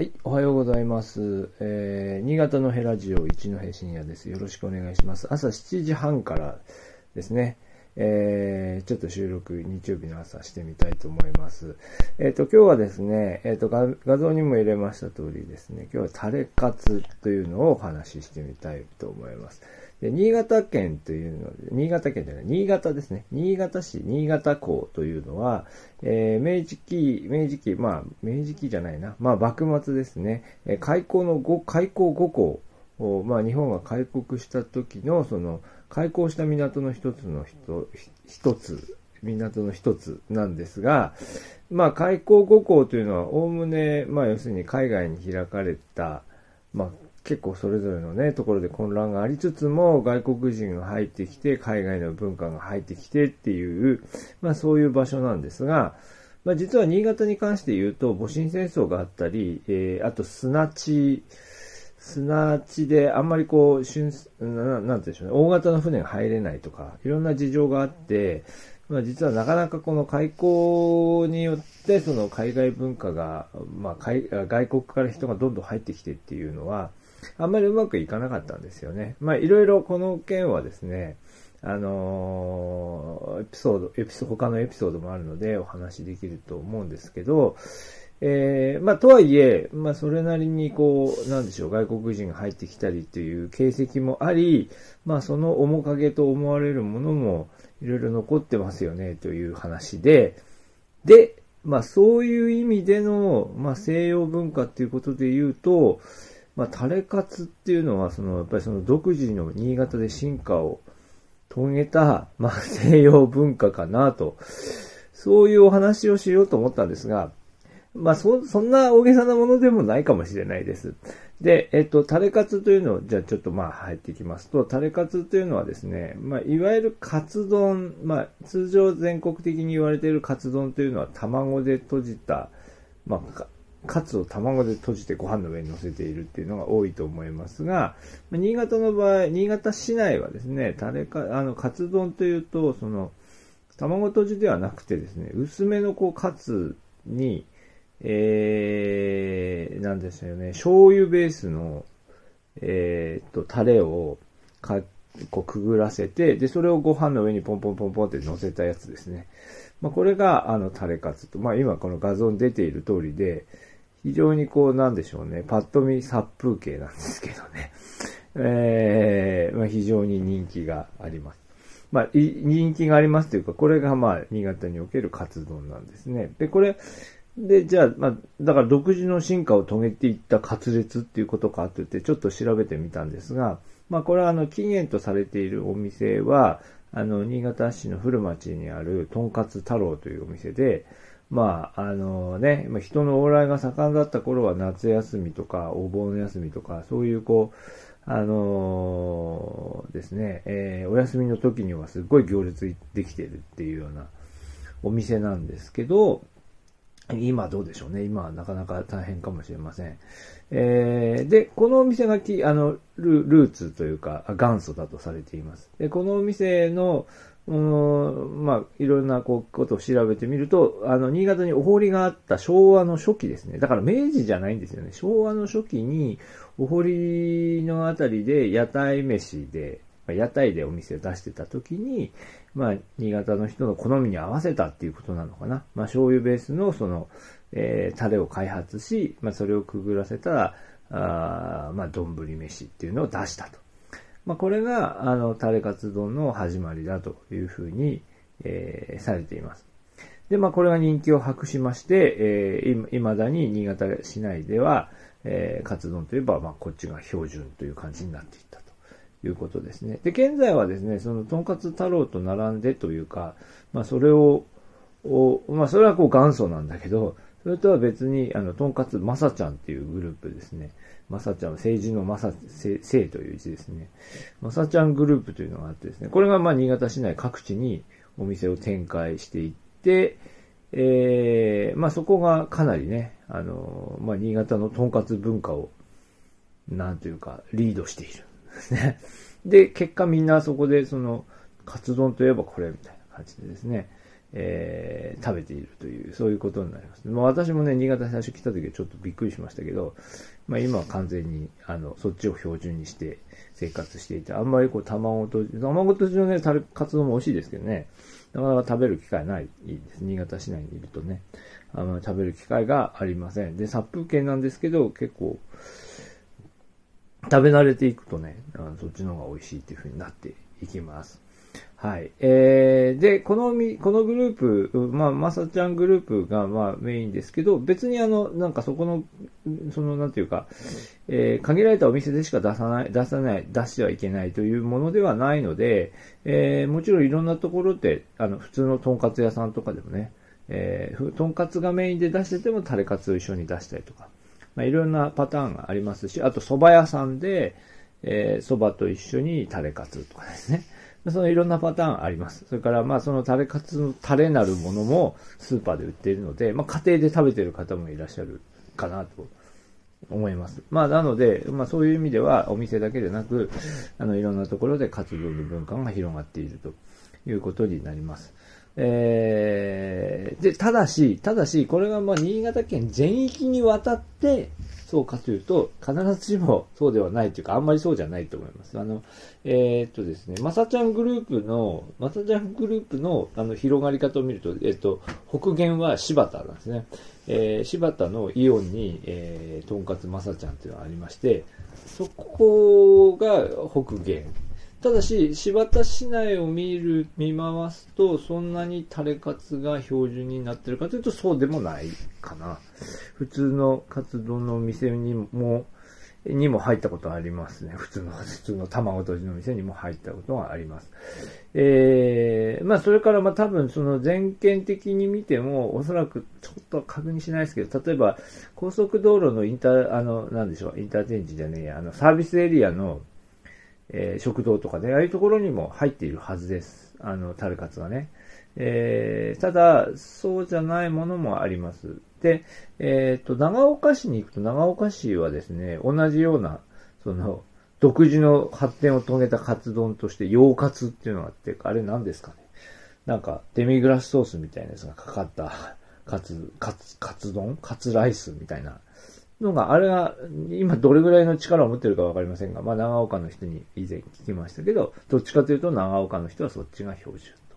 はい、おはようございます。えー、新潟のヘラジオ一戸深夜です。よろしくお願いします。朝7時半からですね、えー、ちょっと収録日曜日の朝してみたいと思います。えっ、と、今日はですね、えっ、と画、像にも入れました通りですね、今日はタレカツというのをお話ししてみたいと思います。で、新潟県というので、新潟県じゃない、新潟ですね。新潟市、新潟港というのは、えー明治期、明治期、まあ、明治期じゃないな。まあ、幕末ですね。えー開港の5、開港5港を、まあ、日本が開国した時の、その、開港した港の一つの一一つ、港の一つなんですが、まあ、開港5港というのは、おおむね、まあ、要するに海外に開かれた、まあ、結構それぞれのね、ところで混乱がありつつも、外国人が入ってきて、海外の文化が入ってきてっていう、まあそういう場所なんですが、まあ実は新潟に関して言うと、戊辰戦争があったり、えー、あと砂地、砂地であんまりこう、なんて言うんでしょうね、大型の船が入れないとか、いろんな事情があって、まあ実はなかなかこの開港によって、その海外文化が、まあ外国から人がどんどん入ってきてっていうのは、あんまりうまくいかなかったんですよね。まあいろいろこの件はですね、あのーエピソード、エピソード、他のエピソードもあるのでお話しできると思うんですけど、えー、まあとはいえ、まあそれなりにこう、なんでしょう、外国人が入ってきたりという形跡もあり、まあその面影と思われるものもいろいろ残ってますよねという話で、で、まあそういう意味での、まあ西洋文化っていうことで言うと、まあ、タレカツっていうのは、その、やっぱりその独自の新潟で進化を遂げた、まあ、西洋文化かなと、そういうお話をしようと思ったんですが、まあ、そ、そんな大げさなものでもないかもしれないです。で、えっと、タレカツというのを、じゃあちょっとまあ入っていきますと、タレカツというのはですね、まあ、いわゆるカツ丼、まあ、通常全国的に言われているカツ丼というのは卵で閉じた、まあ、カツを卵で閉じてご飯の上に乗せているっていうのが多いと思いますが、新潟の場合、新潟市内はですね、タレか、あの、カツ丼というと、その、卵とじではなくてですね、薄めのこう、カツに、えー、なんですよね、醤油ベースの、えーっと、タレをか、こうくぐらせて、で、それをご飯の上にポンポンポンポンって乗せたやつですね。まあ、これが、あの、タレカツと。まあ、今この画像に出ている通りで、非常にこう、なんでしょうね、パッと見殺風景なんですけどね。えー、まあ、非常に人気があります。まあ、人気がありますというか、これがまあ、新潟におけるカツ丼なんですね。で、これ、で、じゃあ、まあ、だから独自の進化を遂げていったカツレツっていうことかと言って、ちょっと調べてみたんですが、まあ、これはあの、起源とされているお店は、あの、新潟市の古町にある、とんかつ太郎というお店で、まあ、あのね、人の往来が盛んだった頃は夏休みとか、お盆休みとか、そういうこう、あのですね、えーお休みの時にはすっごい行列できてるっていうようなお店なんですけど、今どうでしょうね。今はなかなか大変かもしれません。えーで、このお店がき、あの、ルルーツというか、元祖だとされています。で、このお店の、うん、まあ、いろんなこうことを調べてみると、あの、新潟にお堀があった昭和の初期ですね。だから明治じゃないんですよね。昭和の初期に、お堀のあたりで屋台飯で、ま屋台でお店を出してた時に、まあ、新潟の人の好みに合わせたっていうことなのかな。まあ、醤油ベースのその、えー、タレを開発し、まあ、それをくぐらせたら、あまあ、丼飯っていうのを出したと。まあ、これが、あの、タレカツ丼の始まりだというふうに、えーされています。で、まあ、これが人気を博しまして、えー、いまだに新潟市内では、えー、カツ丼といえば、まあ、こっちが標準という感じになっていったということですね。で、現在はですね、その、とんかつ太郎と並んでというか、まあ、それを、おまあ、それはこう元祖なんだけど、それとは別に、あの、とんかつまさちゃんっていうグループですね。まさちゃん、政治のまさ、せせいという字ですね。まさちゃんグループというのがあってですね、これがまあ新潟市内各地にお店を展開していって、えー、まあそこがかなりね、あの、まあ新潟のとんかつ文化を、なんというか、リードしているですね。で、結果みんなそこでその、カツ丼といえばこれみたいな感じでですね、えー、食べているという、そういうことになります。まあ、私もね、新潟最初来た時はちょっとびっくりしましたけど、まあ、今は完全に、あの、そっちを標準にして生活していて、あんまりこう、卵と、卵とじのね、カツ丼も美味しいですけどね、なかなか食べる機会ないです。新潟市内にいるとね、あの、食べる機会がありません。で、殺風景なんですけど、結構、食べ慣れていくとね、そっちの方が美味しいっていう風になっていきます。はい。えー、で、このみ、このグループ、まあ、まさちゃんグループが、まあ、メインですけど、別にあの、なんかそこの、その、なんていうか、えー、限られたお店でしか出さない、出さない、出してはいけないというものではないので、えー、もちろんいろんなところで、あの、普通のとんかつ屋さんとかでもね、えー、とんかつがメインで出してても、タレカツを一緒に出したりとか、まあ、いろんなパターンがありますし、あと、蕎麦屋さんで、えー、蕎麦と一緒にタレカツとかですね。そのいろんなパターンあります。それから、まあ、そのタレカツのタレなるものもスーパーで売っているので、まあ、家庭で食べてる方もいらっしゃるかなと思います。まあ、なので、まあ、そういう意味では、お店だけでなく、あの、いろんなところで活動の文化が広がっているということになります。えー、で、ただし、ただし、これがまあ、新潟県全域にわたって、そうかというと、必ずしもそうではないというか、あんまりそうじゃないと思います。あの、えー、っとですね、まさちゃんグループの、まさちゃんグループの、あの、広がり方を見ると、えー、っと、北限は柴田なんですね。えー、柴田のイオンに、えー、とんかつまさちゃんっていうのがありまして、そこが北限。ただし、柴田市内を見る、見回すと、そんなにタレカツが標準になってるかというと、そうでもないかな。普通のカツ丼の店にも、にも入ったことありますね。普通の、普通の卵とじの店にも入ったことがあります。えー、まあそれからまあ多分その全県的に見ても、おそらくちょっと確認しないですけど、例えば高速道路のインター、あの、なんでしょう、インターチェンジじゃねえや、あのサービスエリアのえー、食堂とかね、ああいうところにも入っているはずです。あの、タルカツはね。えー、ただ、そうじゃないものもあります。で、えっ、ー、と、長岡市に行くと、長岡市はですね、同じような、その、独自の発展を遂げたカツ丼として、洋カツっていうのがあって、あれ何ですかね。なんか、デミグラスソースみたいなやつがかかったカツ、カツ、カツ丼？カツライスみたいなのが、あれが、今どれぐらいの力を持ってるかわかりませんが、まあ長岡の人に以前聞きましたけど、どっちかというと長岡の人はそっちが標準と、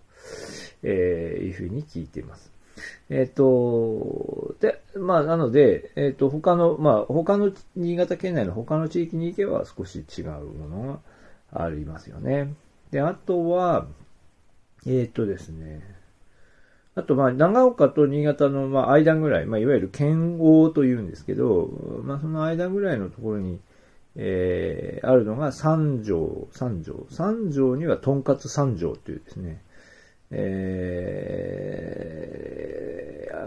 えー、いうふうに聞いています。えっ、ー、と、で、まあなので、えっ、ー、と、他の、まあ他の新潟県内の他の地域に行けば少し違うものがありますよね。で、あとは、えっ、ー、とですね、あと、まあ、長岡と新潟の、まあ、間ぐらい、まあ、いわゆる県央というんですけど、まあ、その間ぐらいのところに、えー、あるのが三条、三条。三条にはとんかつ三条というですね、え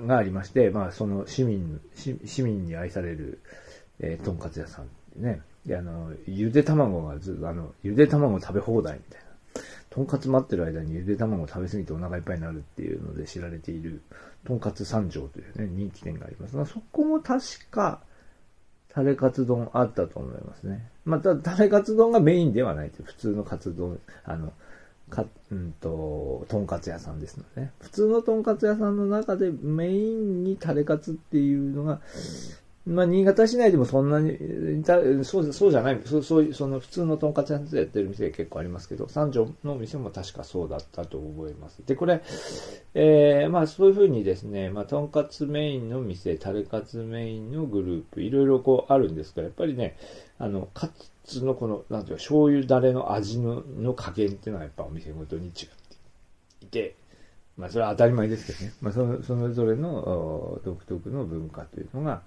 ー、がありまして、まあ、その市民、市民に愛される、えー、とんかつ屋さんね、で、あの、ゆで卵がず、あの、ゆで卵食べ放題みたいな。とんかつ待ってる間にゆで卵食べ過ぎてお腹いっぱいになるっていうので知られている、とんかつ三条というね、人気店がありますが、そこも確か、タレカツ丼あったと思いますね。また、タレカツ丼がメインではないという、普通のカツ丼、あの、か、うんと、とんかつ屋さんですのでね。普通のとんかつ屋さんの中でメインにタレカツっていうのが、まあ、新潟市内でもそんなに、そうそうじゃない、そうそう、その普通のとんかつ屋さんでやってる店結構ありますけど、三条の店も確かそうだったと覚えます。で、これ、えー、まあそういうふうにですね、まあとんかつメインの店、タレカツメインのグループ、いろいろこうあるんですが、やっぱりね、あの、カツのこの、なんていうか、醤油だれの味のの加減っていうのはやっぱお店ごとに違っていて、まあそれは当たり前ですけどね、まあそのそれぞれの独特の文化というのが、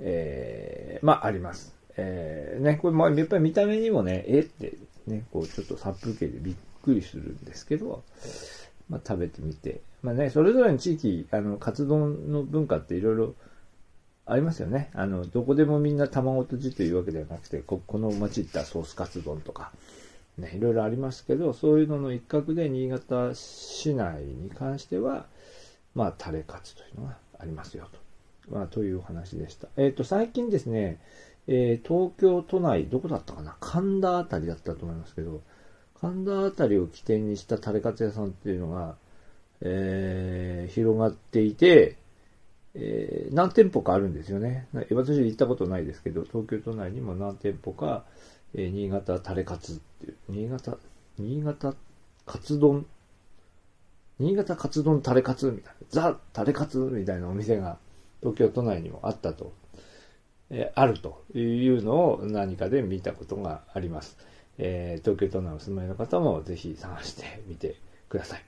えー、まあ、あります。えー、ね、これ、まあ、やっぱり見た目にもね、えって、ね、こう、ちょっと殺風景でびっくりするんですけど、まあ、食べてみて。まあね、それぞれの地域、あの、カツ丼の文化っていろいろありますよね。あの、どこでもみんな卵とじというわけではなくて、こ、この町行ったソースカツ丼とか、ね、いろいろありますけど、そういうのの一角で新潟市内に関しては、まあ、タレカツというのがありますよと。まあ、というお話でした。えっ、ー、と、最近ですね、えー、東京都内、どこだったかな？神田あたりだったと思いますけど、神田あたりを起点にしたタレカツ屋さんっていうのが、えー、広がっていて、えー、何店舗かあるんですよね。私行ったことないですけど、東京都内にも何店舗か、えー、新潟タレカツっていう、新潟、新潟カツ丼、新潟カツ丼タレカツみたいな、ザ・タレカツみたいなお店が東京都内にもあったと、え、あるというのを何かで見たことがあります。えー、東京都内お住まいの方もぜひ探してみてください。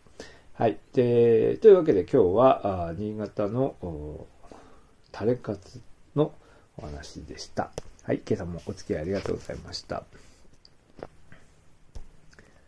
はい。で、というわけで今日は、あ新潟のタレカツのお話でした。はい。今朝もお付き合いありがとうございました。